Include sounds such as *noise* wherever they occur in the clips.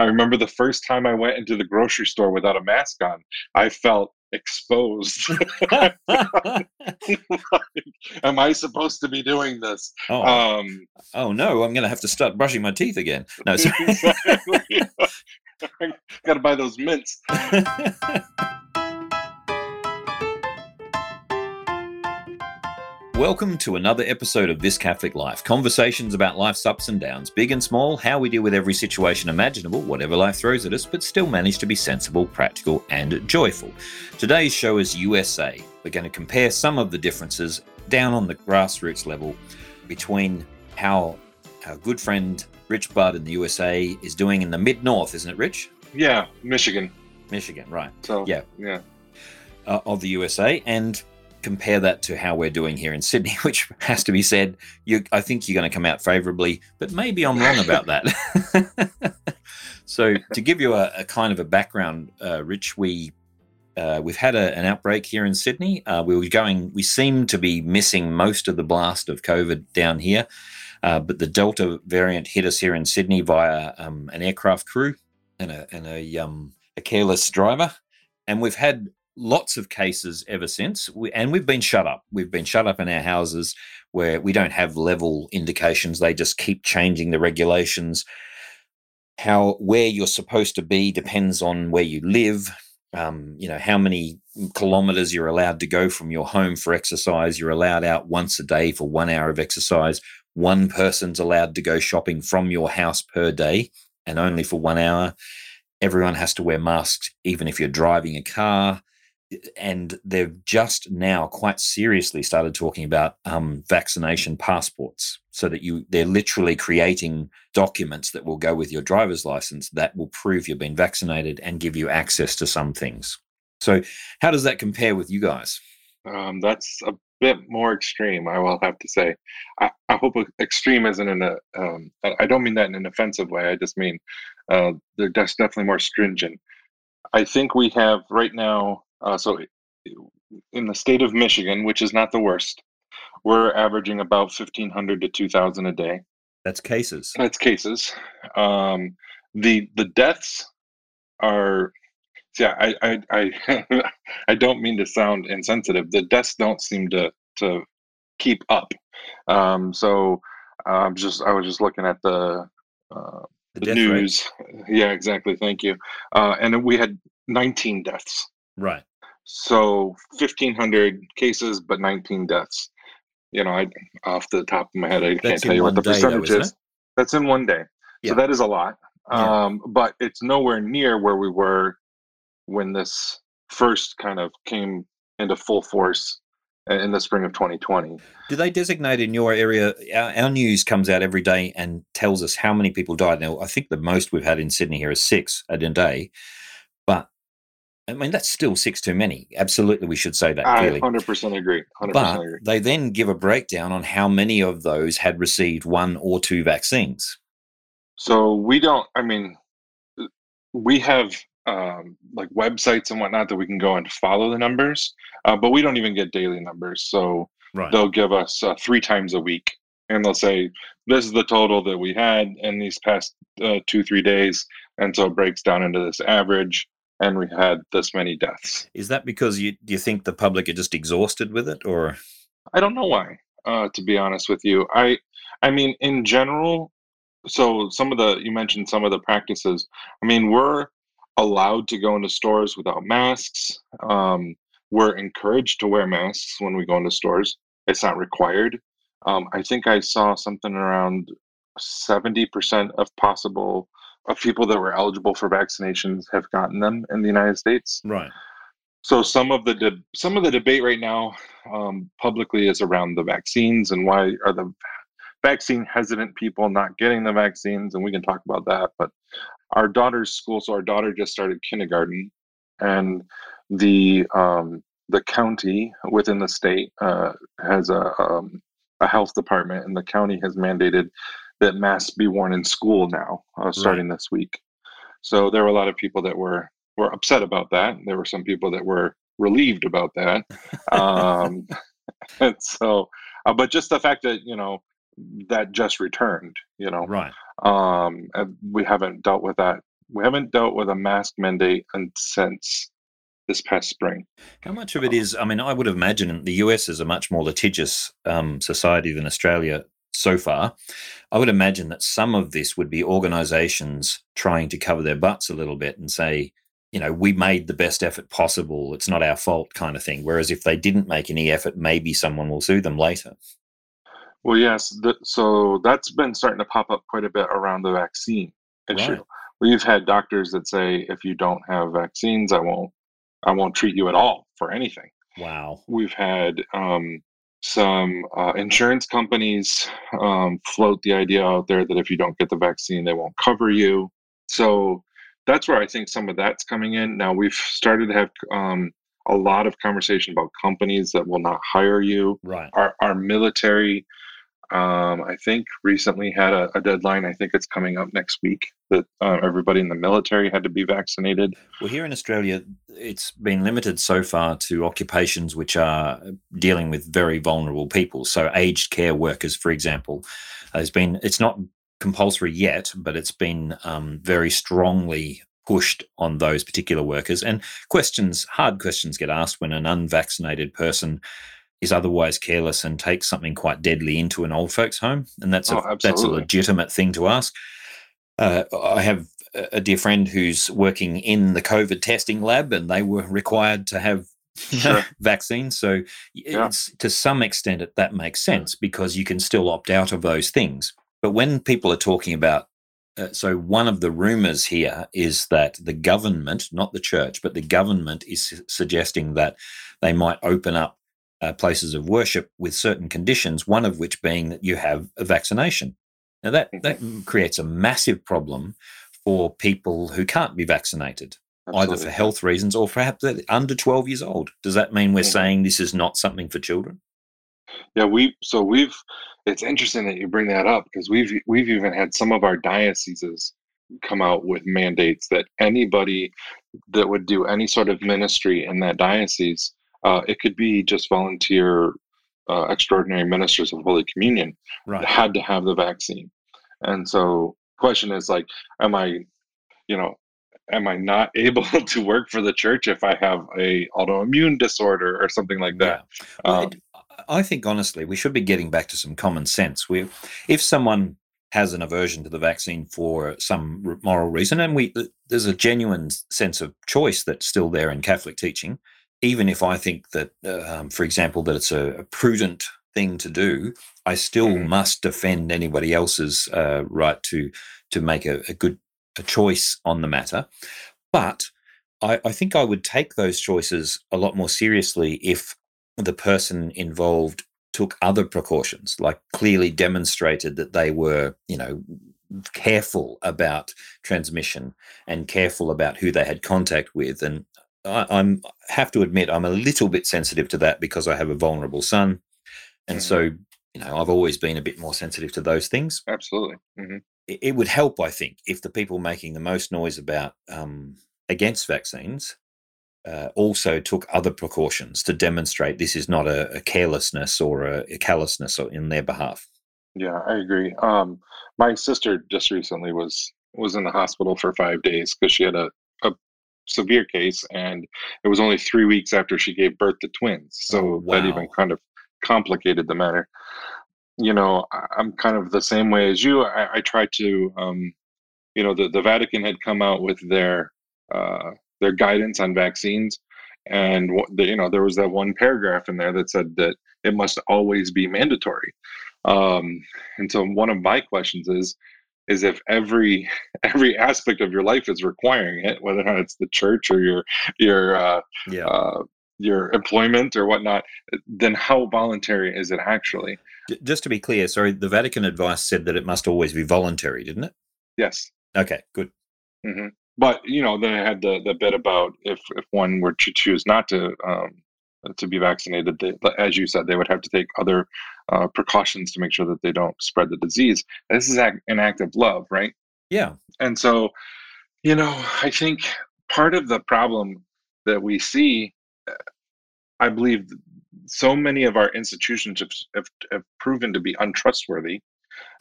I remember the first time I went into the grocery store without a mask on, I felt exposed. *laughs* Am I supposed to be doing this? Oh, Um, oh no, I'm going to have to start brushing my teeth again. No, *laughs* sorry. *laughs* Got to buy those mints. Welcome to another episode of This Catholic Life. Conversations about life's ups and downs, big and small, how we deal with every situation imaginable, whatever life throws at us, but still manage to be sensible, practical, and joyful. Today's show is USA. We're going to compare some of the differences down on the grassroots level between how our good friend Rich Budd in the USA is doing in the mid north, isn't it, Rich? Yeah, Michigan. Michigan, right. So Yeah. yeah. uh, of the USA and compare that to how we're doing here in Sydney, *laughs* which has to be said, you, I think you're going to come out favorably, but maybe I'm wrong about that. *laughs* so, to give you a, a kind of a background, uh, Rich, we uh, we've had a, an outbreak here in Sydney. Uh, we were going, we seem to be missing most of the blast of COVID down here, uh, but the Delta variant hit us here in Sydney via um, an aircraft crew and a and a um, a careless driver, and we've had lots of cases ever since. We, and we've been shut up. We've been shut up in our houses where we don't have level indications. They just keep changing the regulations. How where you're supposed to be depends on where you live. Um, you know how many kilometers you're allowed to go from your home for exercise. You're allowed out once a day for one hour of exercise. One person's allowed to go shopping from your house per day and only for one hour. Everyone has to wear masks even if you're driving a car and they've just now quite seriously started talking about um, vaccination passports so that you they're literally creating documents that will go with your driver's license that will prove you've been vaccinated and give you access to some things so how does that compare with you guys Um, that's a bit more extreme, I will have to say. I, I hope extreme isn't in a, um, I don't mean that in an offensive way. I just mean uh, they're definitely more stringent. I think we have right now, uh, so in the state of Michigan, which is not the worst, we're averaging about 1,500 to 2,000 a day. that's cases That's cases. Um, the the deaths are yeah, I I I, *laughs* I don't mean to sound insensitive. The deaths don't seem to to keep up. Um, so I'm just I was just looking at the uh, the the death rate news. *laughs* Yeah, exactly. Thank you. Uh, and we had 19 deaths. right So 1,500 cases, but 19 deaths. You know, I off the top of my head, I can't tell you what the though, percentage isn't it? That's in one day. Yeah. So that is a lot. Yeah. Um, but it's nowhere near where we were when this first kind of came into full force in the spring of 2020. Do they designate in your area? Our, our news comes out every day and tells us how many people died. Now, I think the most we've had in Sydney here is six in a day, I mean that's still six too many. Absolutely, we should say that I clearly. 100% agree. 100% But agree. they then give a breakdown on how many of those had received one or two vaccines. So we don't, I mean, we have um, like websites and whatnot that we can go and follow the numbers, uh, but we don't even get daily numbers. So Right. they'll give us uh, three times a week and they'll say, this is the total that we had in these past uh, two, three days. And so it breaks down into this average, and we had this many deaths. Is that because you do you think the public are just exhausted with it, or I don't know why, uh, to be honest with you. I, I mean, in general, so some of the you mentioned some of the practices. I mean, we're allowed to go into stores without masks. Um, we're encouraged to wear masks when we go into stores. It's not required. Um, I think I saw something around seventy percent of possible of people that were eligible for vaccinations have gotten them in the United States. right? So some of the de- some of the debate right now um, publicly is around the vaccines and why are the vaccine hesitant people not getting the vaccines, and we can talk about that. But our daughter's school, so our daughter just started kindergarten, and the um, the county within the state uh, has a um, a health department, and the county has mandated that masks be worn in school now, uh, starting this week. So there were a lot of people that were were upset about that. There were some people that were relieved about that. Um, *laughs* *laughs* and so, uh, but just the fact that you know that just returned, you know, Right. um, and we haven't dealt with that we haven't dealt with a mask mandate since this past spring. How much of it is? I mean, I would imagine the US is a much more litigious um, society than Australia so far. I would imagine that some of this would be organizations trying to cover their butts a little bit and say, you know, we made the best effort possible. It's not our fault, kind of thing. Whereas if they didn't make any effort, maybe someone will sue them later. Well, yes. so that's been starting to pop up quite a bit around the vaccine issue. Right. We've had doctors that say, if you don't have vaccines, I won't, I won't treat you at all for anything. Wow. We've had um, some uh, insurance companies um, float the idea out there that if you don't get the vaccine, they won't cover you. So that's where I think some of that's coming in. Now we've started to have um, a lot of conversation about companies that will not hire you. Right. Our, our military, um, I think, recently had a, a, deadline. I think it's coming up next week that uh, everybody in the military had to be vaccinated. Well, here in Australia, it's been limited so far to occupations which are dealing with very vulnerable people. So, aged care workers, for example, has been. It's not compulsory yet, but it's been um, very strongly pushed on those particular workers. And questions, hard questions, get asked when an unvaccinated person is otherwise careless and takes something quite deadly into an old folks' home, and that's a oh, that's a legitimate thing to ask. Uh, I have a dear friend who's working in the COVID testing lab, and they were required to have *laughs* sure. *laughs* vaccines. So, yeah. to some extent, that makes sense because you can still opt out of those things. But when people are talking about, uh, so one of the rumors here is that the government, not the church, but the government is su- suggesting that they might open up uh, places of worship with certain conditions, one of which being that you have a vaccination. Now, that, that mm-hmm. creates a massive problem for people who can't be vaccinated, Absolutely. either for health reasons or perhaps under 12 years old. Does that mean we're mm-hmm. saying this is not something for children? Yeah, we so we've it's interesting that you bring that up because we've we've even had some of our dioceses come out with mandates that anybody that would do any sort of ministry in that diocese, uh, it could be just volunteer uh, extraordinary ministers of Holy Communion, right. had to have the vaccine. And so, the question is like, am I, you know, am I not *laughs* able to work for the church if I have a autoimmune disorder or something like that? Yeah. Well, um, I think honestly, we should be getting back to some common sense. We, if someone has an aversion to the vaccine for some moral reason, and we there's a genuine sense of choice that's still there in Catholic teaching, even if I think that, um, for example, that it's a, a, prudent thing to do, I still mm. must defend anybody else's uh, right to to make a, a good a choice on the matter. But I, I think I would take those choices a lot more seriously if the person involved took other precautions, like clearly demonstrated that they were, you know, careful about transmission and careful about who they had contact with. And I, am have to admit I'm a little bit sensitive to that because I have a vulnerable son, and mm-hmm. so you know I've always been a bit more sensitive to those things. Absolutely. Mm-hmm. It, it, would help, I think, if the people making the most noise about um, against vaccines uh, also took other precautions to demonstrate this is not a, a carelessness or a, a, callousness in their behalf. Yeah, I agree. Um, my sister just recently was was in the hospital for five days because she had a severe case, and it was only three weeks after she gave birth to twins. So oh, wow. that even kind of complicated the matter. You know, I'm kind of the same way as you. I, I try to, um, you know, the, the Vatican had come out with their uh, their guidance on vaccines. And you know, there was that one paragraph in there that said that it must always be mandatory. Um, and so, one of my questions is, is if every *laughs* every aspect of your life is requiring it, whether or not it's the church or your your uh, yeah. uh, your employment or whatnot, then how voluntary is it actually? Just to be clear, sorry, the Vatican advice said that it must always be voluntary, didn't it? Yes. Okay, good. Mm-hmm but you know, then I had the the bit about if if one were to choose not to um, to be vaccinated, they, as you said, they would have to take other uh, precautions to make sure that they don't spread the disease. This is an act of love, right? Yeah. And so, you know, I think part of the problem that we see, uh, I believe, so many of our institutions have, have, have proven to be untrustworthy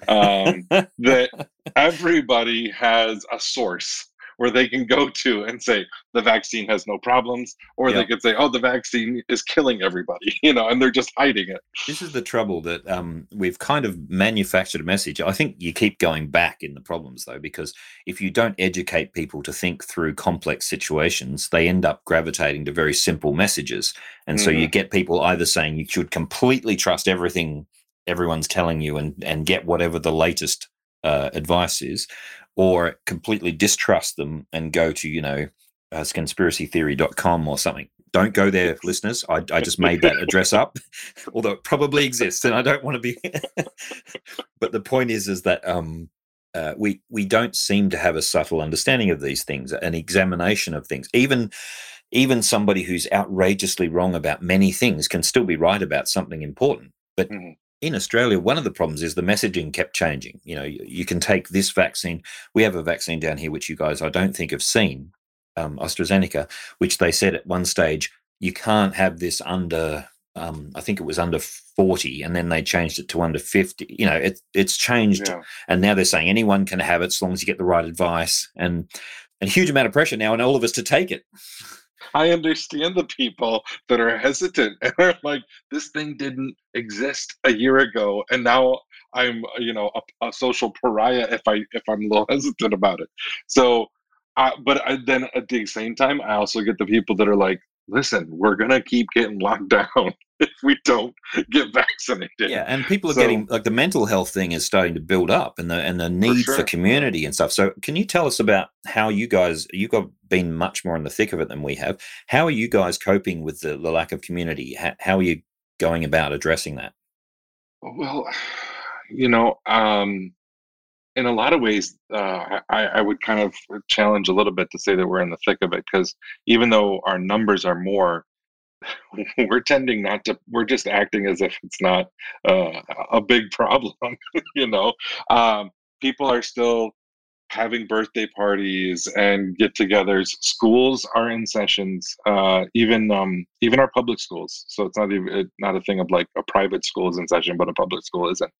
um, *laughs* that everybody has a source where they can go to and say the vaccine has no problems, or they could say, oh, the vaccine is killing everybody, *laughs* you know, and they're just hiding it. This is the trouble that um, we've kind of manufactured a message. I think you keep going back in the problems though, because if you don't educate people to think through complex situations, they end up gravitating to very simple messages. And mm. so you mm-hmm. get people either saying you should completely trust everything everyone's telling you and, and get whatever the latest uh, advice is, or completely distrust them and go to, you know, uh, conspiracytheory.com or something. Don't go there, listeners. I, I just made that address up, *laughs* although it probably exists, and I don't want to be. *laughs* but the point is, is that um, uh, we we don't seem to have a subtle understanding of these things, an examination of things. Even even somebody who's outrageously wrong about many things can still be right about something important. But mm-hmm in Australia, one of the problems is the messaging kept changing. You know, you, you, can take this vaccine. We have a vaccine down here, which you guys I don't think have seen, um, AstraZeneca, which they said at one stage you can't have this under. Um, I think it was under 40, and then they changed it to under 50. You know, it, it's changed, yeah. and now they're saying anyone can have it as long as you get the right advice, and, and a huge amount of pressure now on all of us to take it. I understand the people that are hesitant *laughs* and are like, this thing didn't exist a year ago, and now I'm, you know, a, a social pariah if I if I'm a little *laughs* hesitant about it. So, I, but I, then at the same time, I also get the people that are like, listen, we're gonna keep getting locked *laughs* down *laughs* if we don't get vaccinated. Yeah, and people are so, getting like the mental health thing is starting to build up, and the and the need for, sure. for community and stuff. So, can you tell us about how you guys you got been much more in the thick of it than we have? How are you guys coping with the, the lack of community? How, how are you going about addressing that? Well, you know, um, in a lot of ways, uh, I, I, would kind of challenge a little bit to say that we're in the thick of it because even though our numbers are more, *laughs* we're tending not to. We're just acting as if it's not uh, a big *laughs* problem. you know, um, people are still having birthday parties and get-togethers. Schools are in sessions, uh, even um, even our public schools. So it's not even not a thing of like a private school is in session, but a public school isn't.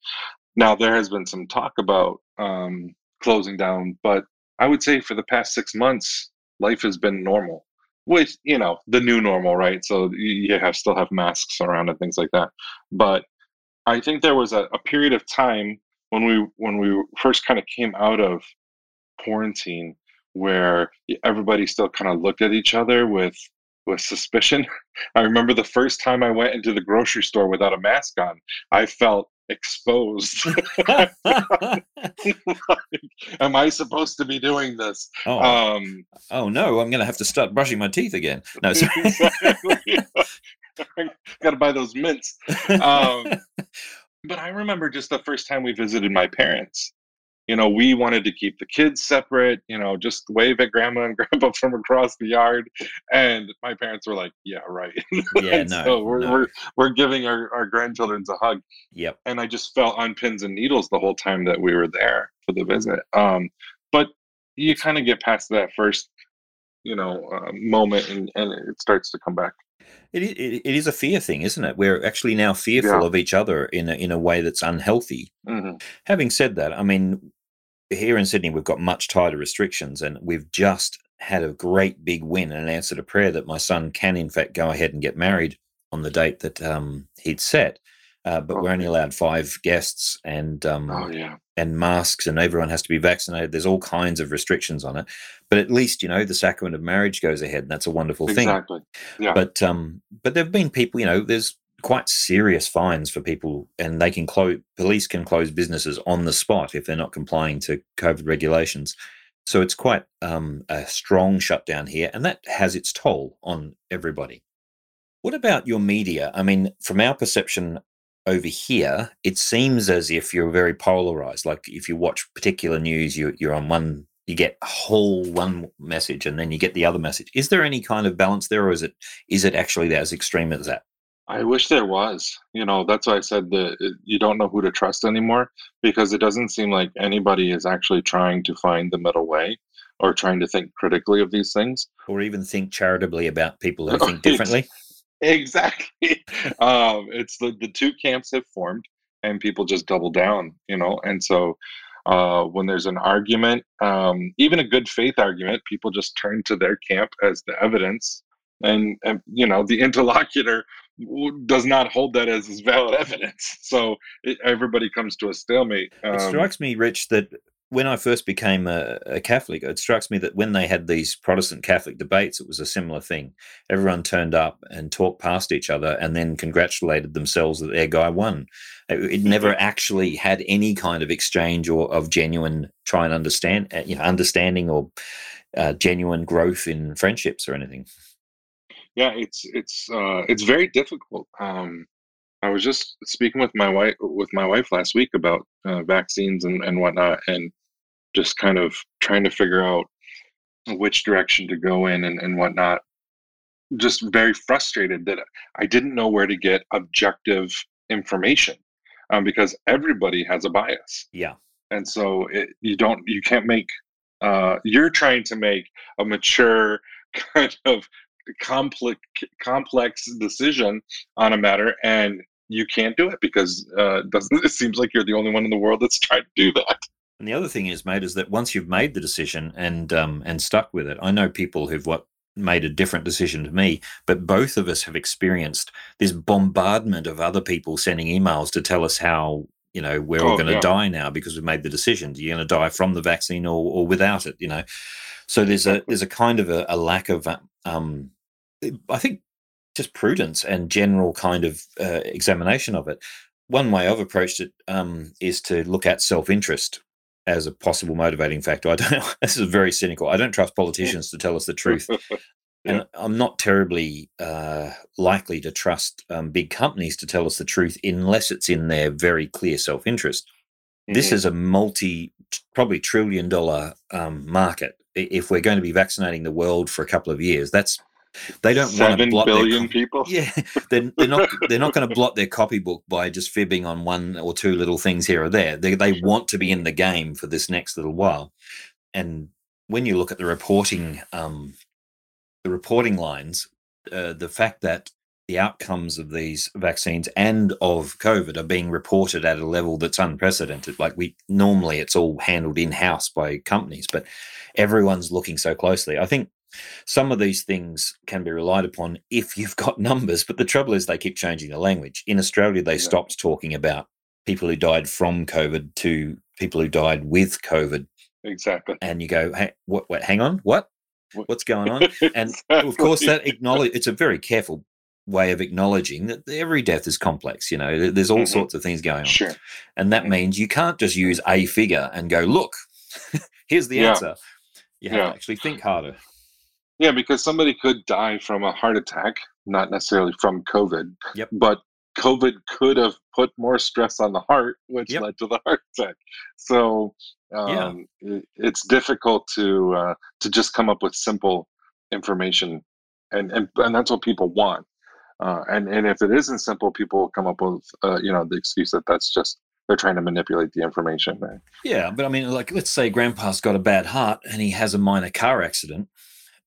Now there has been some talk about um, closing down, but I would say for the past six months, life has been normal. With you know the new normal, right? So you have still have masks around and things like that. But I think there was a, a period of time when we when we first kind of came out of quarantine where everybody still kind of looked at each other with with suspicion. *laughs* I remember the first time I went into the grocery store without a mask on, I felt exposed. *laughs* *laughs* am I supposed to be doing this? Oh, um, oh no, I'm going to have to start brushing my teeth again. No, *laughs* Got to buy those mints. Um, but I remember just the first time we visited my parents you know, we wanted to keep the kids separate, you know, just wave at grandma and *laughs* grandpa from across the yard. And my parents were like, yeah, right. *laughs* Yeah, no, so we're, no. we're, we're giving our, our grandchildren a hug. Yep. And I just felt on pins and needles the whole time that we were there for the visit. Um, but you kind of get past that first, you know, uh, moment and, and it starts to come back. It, it, it is a fear thing, isn't it? We're actually now fearful yeah. of each other in a, in a way that's unhealthy. Mm-hmm. Having said that, I mean, here in Sydney, we've got much tighter restrictions, and we've just had a great big win and an answer to prayer that my son can, in fact, go ahead and get married on the date that um, he'd set. Uh, but okay. we're only allowed five guests and um, oh, yeah. and masks, and everyone has to be vaccinated. There's all kinds of restrictions on it, but at least you know the sacrament of marriage goes ahead, and that's a wonderful exactly. thing. Exactly. Yeah. But um, but there've been people, you know, there's quite serious fines for people, and they can close. Police can close businesses on the spot if they're not complying to COVID regulations. So it's quite um, a strong shutdown here, and that has its toll on everybody. What about your media? I mean, from our perception over here, it seems as if you're very polarized. Like if you watch particular news, you, you're on one, you get a whole one message, and then you get the other message. Is there any kind of balance there, or is it is it actually as extreme as that? I wish there was. You know, that's why I said that you don't know who to trust anymore because it doesn't seem like anybody is actually trying to find the middle way or trying to think critically of these things or even think charitably about people who *laughs* think differently. exactly. *laughs* um, it's the, the two camps have formed and people just double down, you know, and so Uh, when there's an argument, um, even a good faith argument, people just turn to their camp as the evidence, and, and you know the *laughs* interlocutor does not hold that as, as valid *laughs* evidence. So it, everybody comes to a stalemate. Um, it strikes me, Rich, that when I first became a, a, Catholic, it strikes me that when they had these Protestant Catholic debates, it was a similar thing. Everyone turned up and talked past each other and then congratulated themselves that their guy won. It, it never actually had any kind of exchange or of genuine try and understand, uh, you know, understanding or uh, genuine growth in friendships or anything. Yeah, it's it's uh, it's very difficult. Um, I was just speaking with my wife with my wife last week about uh, vaccines and, and whatnot, and just kind of trying to figure out which direction to go in and, and whatnot. Just very frustrated that I didn't know where to get objective information um, because everybody has a bias. Yeah. And so it, you don't, you can't make, uh, you're trying to make a mature *laughs* kind of complex complex decision on a matter and you can't do it because uh, doesn't *laughs* it seems like you're the only one in the world that's trying to do that and the other thing is, mate, is that once you've made the decision and um, and stuck with it, I know people who've what made a different decision to me, but both of us have experienced this bombardment of other people sending emails to tell us how you know we're all oh, going to yeah. die now because we've made the decision. You're going to die from the vaccine or, or without it. You know, so there's a there's a kind of a, a lack of um, I think just prudence and general kind of uh, examination of it. One way I've approached it um, is to look at self interest as a possible motivating factor. I don't. *laughs* This is very cynical. I don't trust politicians to tell us the truth, *laughs* yeah. and I'm not terribly uh, likely to trust um, big companies to tell us the truth unless it's in their very clear self-interest. Mm-hmm. This is a multi, probably trillion dollar um, market. If we're going to be vaccinating the world for a couple of years, that's they don't Seven want to blot billion their, people. *laughs* Yeah, they're, they're not they're not going to blot their copybook by just fibbing on one or two little things here or there. They they want to be in the game for this next little while. And when you look at the reporting, um, the reporting lines, uh, the fact that the outcomes of these vaccines and of COVID are being reported at a level that's unprecedented. Like we normally, it's all handled in house by companies, but everyone's looking so closely. I think some of these things can be relied upon if you've got numbers, but the trouble is they keep changing the language. In Australia, they yeah. stopped talking about people who died from COVID to people who died with COVID. Exactly. And you go, hey, what, what hang on, what? What's going on? *laughs* And exactly. of course, that acknowledge it's a very careful way of acknowledging that every death is complex. You know, there's all mm-hmm. sorts of things going on. Sure. And that mm-hmm. means you can't just use a figure and go, look, *laughs* here's the yeah. answer. You have yeah. to actually think harder. Yeah, because somebody could die from a heart attack, not necessarily from COVID. Yep. But COVID could have put more stress on the heart, which yep. led to the *laughs* heart attack. So um, yeah. it, it's difficult to uh, to just come up with simple information, and and, and that's what people want. Uh, and and if it isn't simple, people come up with uh, you know the excuse that that's just they're trying to manipulate the information. Yeah, but I mean, like let's say Grandpa's got a bad heart and he has a minor car accident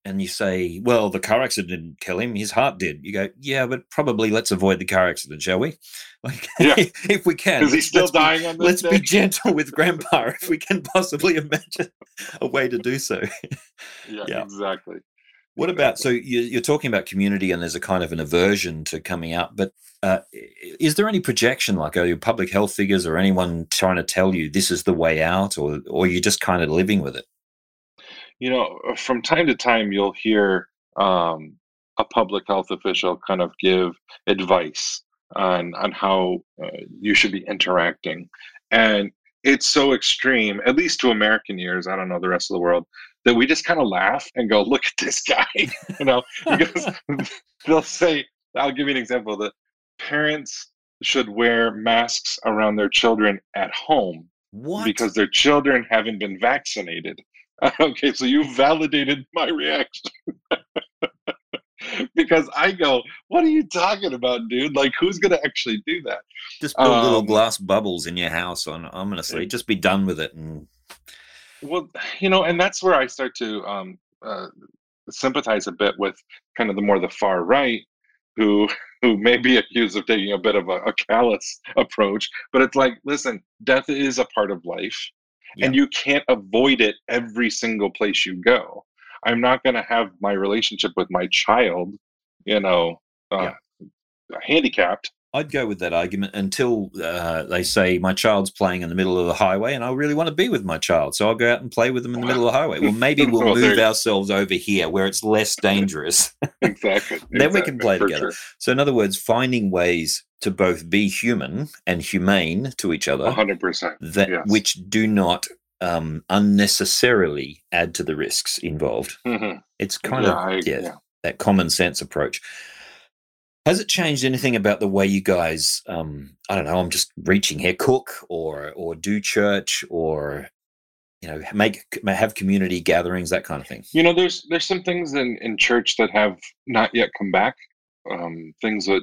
and you say, well, the car accident didn't kill him, his heart did. You go, yeah, but probably let's avoid the car accident, shall we? *laughs* Like, yeah. *laughs* if we can. Is he still dying be, on this Let's day? be gentle with *laughs* Grandpa if we can possibly imagine a way to do so. yeah, yeah, exactly. What exactly. about, so you're talking about community and there's a kind of an aversion to coming out, but uh, is there any projection, like are your public health figures or anyone trying to tell you this is the way out, or, or you're just kind of living with it? You know, uh, from time to time, you'll hear um, a public health official kind of give advice on on how uh, you should be interacting, and it's so extreme, at least to American ears. I don't know the rest of the world that we just kind of laugh and go, "Look at this *laughs* guy," you know, because *laughs* *laughs* they'll say, "I'll give you an example." The parents should wear masks around their children at home what? because their children haven't been vaccinated. *laughs* Okay, so you validated my reaction. *laughs* because I go, what are you talking about, dude? Like, who's going to actually do that? Just put um, little glass bubbles in your house. On honestly, just be done with it. And well, you know, and that's where I start to um, uh, sympathize a bit with kind of the more the far right, who who may be accused of taking a bit of a, a callous approach. But it's like, listen, death is a part of life and you can't avoid it every single place you go. I'm not going to have my relationship with my child, you know, uh, handicapped I'd go with that argument until uh, they say my child's playing in the middle of the highway and I really want to be with my child. So I'll go out and play with them in the middle of the highway. Well, maybe we'll *laughs* well, move ourselves over here where it's less *laughs* dangerous. *laughs* exactly. then exactly, we can play together. Sure. So, in other words, finding ways to both be human and humane to each other 100%. That, yes. Which do not um, unnecessarily add to the risks involved. Mm-hmm. It's kind yeah, of I, yeah, yeah, that common sense approach. Has it changed anything about the way you guys, um, I don't know, I'm just reaching here, cook or or do church or you know make have community gatherings that kind of thing? You know there's there's some things in in church that have not yet come back um things that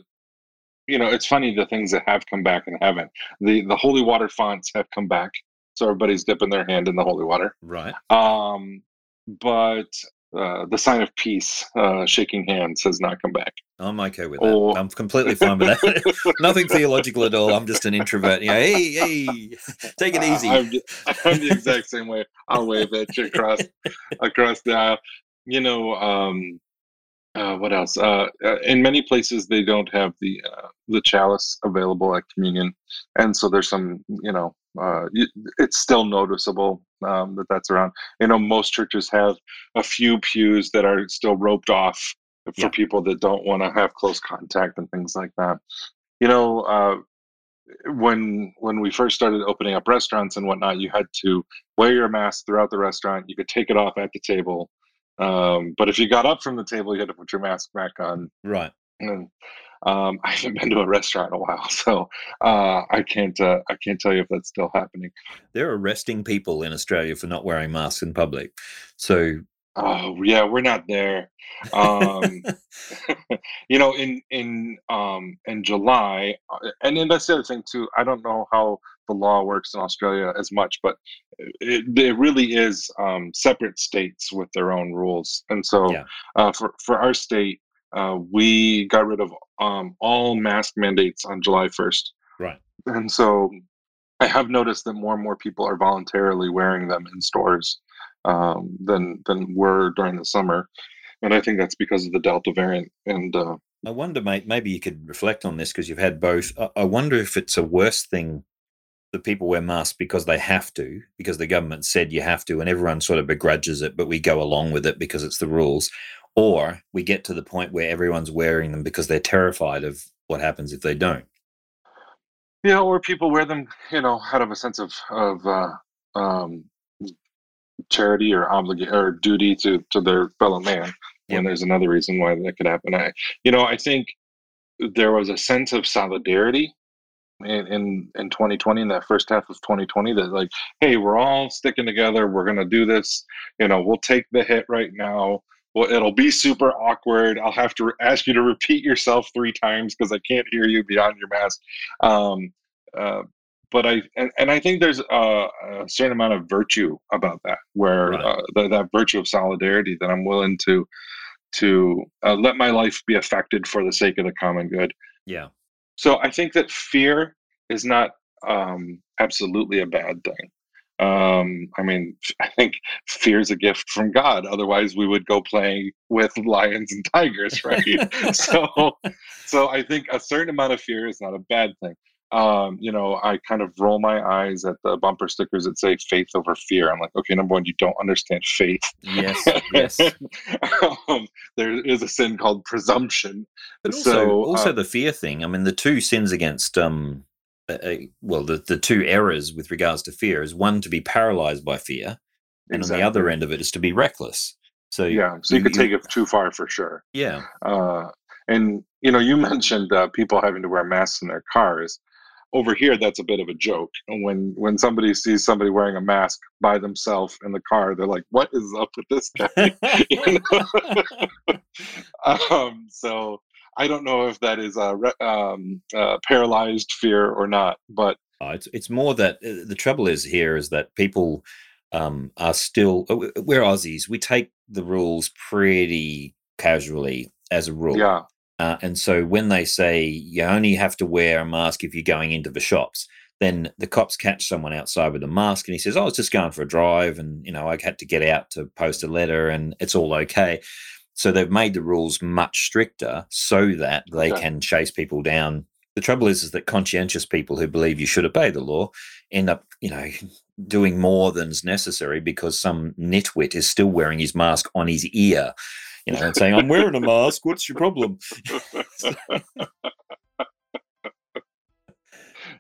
you know it's funny the things that have come back and haven't. The the holy water fonts have come back so everybody's dipping their hand in the holy water. Right. Um but uh, the sign of peace, uh, shaking hands, has not come back. I'm okay with that. Or... I'm completely fine with that. *laughs* Nothing theological at all. I'm just an introvert. Yeah, hey, hey, *laughs* take it easy. I'm, I'm, the exact same way. I'll wave at you across across the aisle. You know, um, uh, what else? Uh, uh, in many places, they don't have the uh, the chalice available at communion, and so there's some, you know, uh, it's still noticeable um, that that's around. You know, most churches have a few pews that are still roped off for yeah. people that don't want to have close contact and things like that. You know, uh, when when we first started opening up restaurants and whatnot, you had to wear your mask throughout the restaurant. You could take it off at the table, um, but if you got up from the table, you had to put your mask back on. Right. And um, *laughs* I haven't been to a restaurant in a while, so uh, I can't uh, I can't tell you if that's still happening. They're arresting people in Australia for not wearing masks in public. So Oh yeah, we're not there. Um, *laughs* *laughs* you know, in in um, in July, uh, and then that's the other thing too. I don't know how the law works in Australia as much, but it, it really is um, separate states with their own rules. And so, yeah. uh, for for our state, uh, we got rid of um, all mask mandates on July first. Right. And so, I have noticed that more and more people are voluntarily wearing them in stores um, than than were during the summer, and I think that's because of the Delta variant. And uh, I wonder, mate, maybe you could reflect on this because you've had both. I wonder if it's a worse thing that people wear masks because they have to, because the government said you have to, and everyone sort of begrudges it, but we go along with it because it's the rules. Or we get to the point where everyone's wearing them because they're terrified of what happens if they don't. Yeah, or people wear them, you know, out of a sense of of uh, um, charity or obligation or duty to to their fellow man and there's another reason why that could happen i you know i think there was a sense of solidarity in, in in 2020 in that first half of 2020 that like hey we're all sticking together we're going to do this you know we'll take the hit right now well it'll be super awkward i'll have to ask you to repeat yourself three times because i can't hear you beyond your mask um, uh, but I and, and I think there's a, a, certain amount of virtue about that, where right. uh, the, that virtue of solidarity that I'm willing to to uh, let my life be affected for the sake of the common good. Yeah. So I think that fear is not um, absolutely a bad thing. Um, I mean, *laughs* I think fear is a gift from God. Otherwise, we would go playing with lions and tigers, right? *laughs* *laughs* so, so I think a certain amount of fear is not a bad thing um, you know, I kind of roll my eyes at the bumper stickers that say faith over fear. I'm like, okay, number one, you don't understand faith. Yes, *laughs* yes. um, there is a sin called presumption. But also, so, also uh, the fear thing. I mean, the two sins against, um, uh, well, the, the two errors with regards to fear is one to be paralyzed by fear, and exactly. on the other end of it is to be reckless. So yeah, so you, you could take it too far for sure. Yeah. Uh, and you know, you *laughs* mentioned uh, people having to wear masks in their cars. Over here that's a bit of a joke. When when somebody sees somebody wearing a mask by themselves in the car they're like what is up with this guy? *laughs* *laughs* Um, so i don't know if that is a um, uh, paralyzed fear or not but uh, it's it's more that uh, the trouble is here is that people um, are still uh, we're aussies. We take the rules pretty casually as a rule. Yeah uh, and so when they say you only have to wear a mask if you're going into the shops, Then the cops catch someone outside with a mask and he says, Oh, I was just going for a drive and, you know, I had to get out to post a letter and it's all okay. So they've made the rules much stricter so that they Okay. can chase people down. The trouble is, is that conscientious people who believe you should obey the law end up, you know, *laughs* doing more than's necessary because some nitwit is still wearing his mask on his ear, you know, and saying, I'm wearing a mask. What's your problem? *laughs*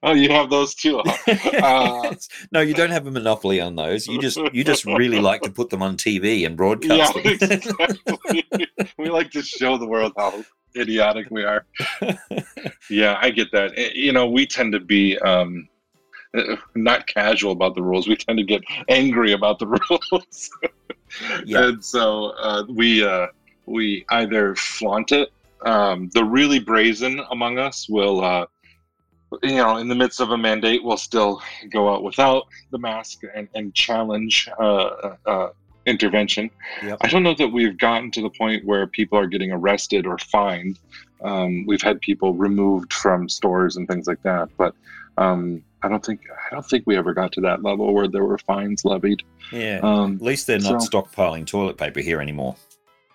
oh, you have those too. huh? *laughs* Uh, no, you don't have a monopoly on those. You just you just really like to put them on TV and yeah, broadcast them. exactly. *laughs* we like to show the world how idiotic we are. Yeah, I get that. Eh, You know, we tend to be um, eh, not casual about the rules. We tend to get angry about the rules, Yeah. and so uh, we uh, we either flaunt it. Um, the really brazen among us will, uh, you know, in the midst of a mandate, will still go out without the mask and, and challenge uh, uh, uh, intervention. Yep. I don't know that we've gotten to the point where people are getting arrested or fined. Um, we've had people removed from stores and things like that, but um, I don't think I don't think we ever got to that level where there were fines levied. Yeah. Um, At least they're not so- stockpiling toilet paper here anymore.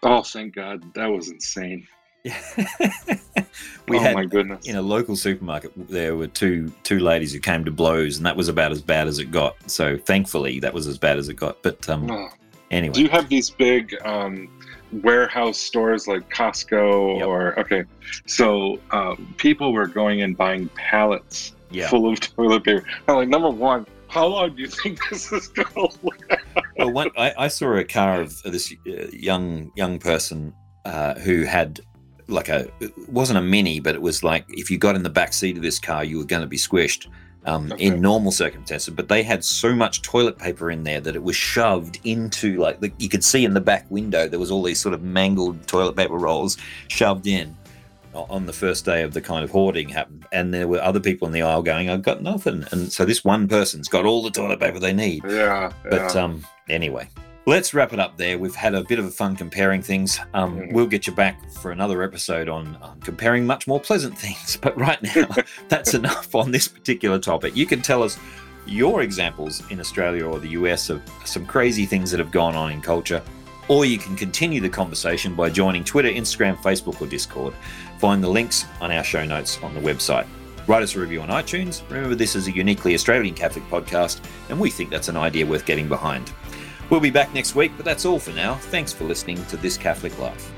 Oh, thank God, that was insane. *laughs* we oh had my goodness. in a local supermarket there were two two ladies who came to blows and that was about as bad as it got. So thankfully that was as bad as it got. But um Oh. anyway. Do you have these big um, warehouse stores like Costco Yep. or okay? So um, people were going and buying pallets yeah. full of *laughs* toilet paper. I'm like, number one, how long do you think this is going to last? well, one, I, I saw a car of this uh, young young person uh, who had like a it wasn't a mini, but it was like if you got in the back seat of this car, you were going to be squished. Um, Okay. In normal circumstances, but they had so much toilet paper in there that it was shoved into like the, you could see in the back window there was all these sort of mangled toilet paper rolls shoved in on the first day of the kind of hoarding happened, and there were other people in the aisle going, "I've got nothing," and so this one person's got all the toilet paper they need. Yeah, But yeah. um, anyway, let's wrap it up there. We've had a bit of a fun comparing things. Um, Mhm. We'll get you back for another episode on um, comparing much more pleasant things. *laughs* But right now, *laughs* that's enough on this particular topic. You can tell us your examples in Australia or the US of some crazy things that have gone on in culture. Or you can continue the conversation by joining Twitter, Instagram, Facebook, or Discord. Find the links on our show notes on the website. Write us a review on iTunes. Remember, this is a uniquely Australian Catholic podcast, and we think that's an idea worth getting behind. We'll be back next week, but that's all for now. Thanks for listening to This Catholic Life.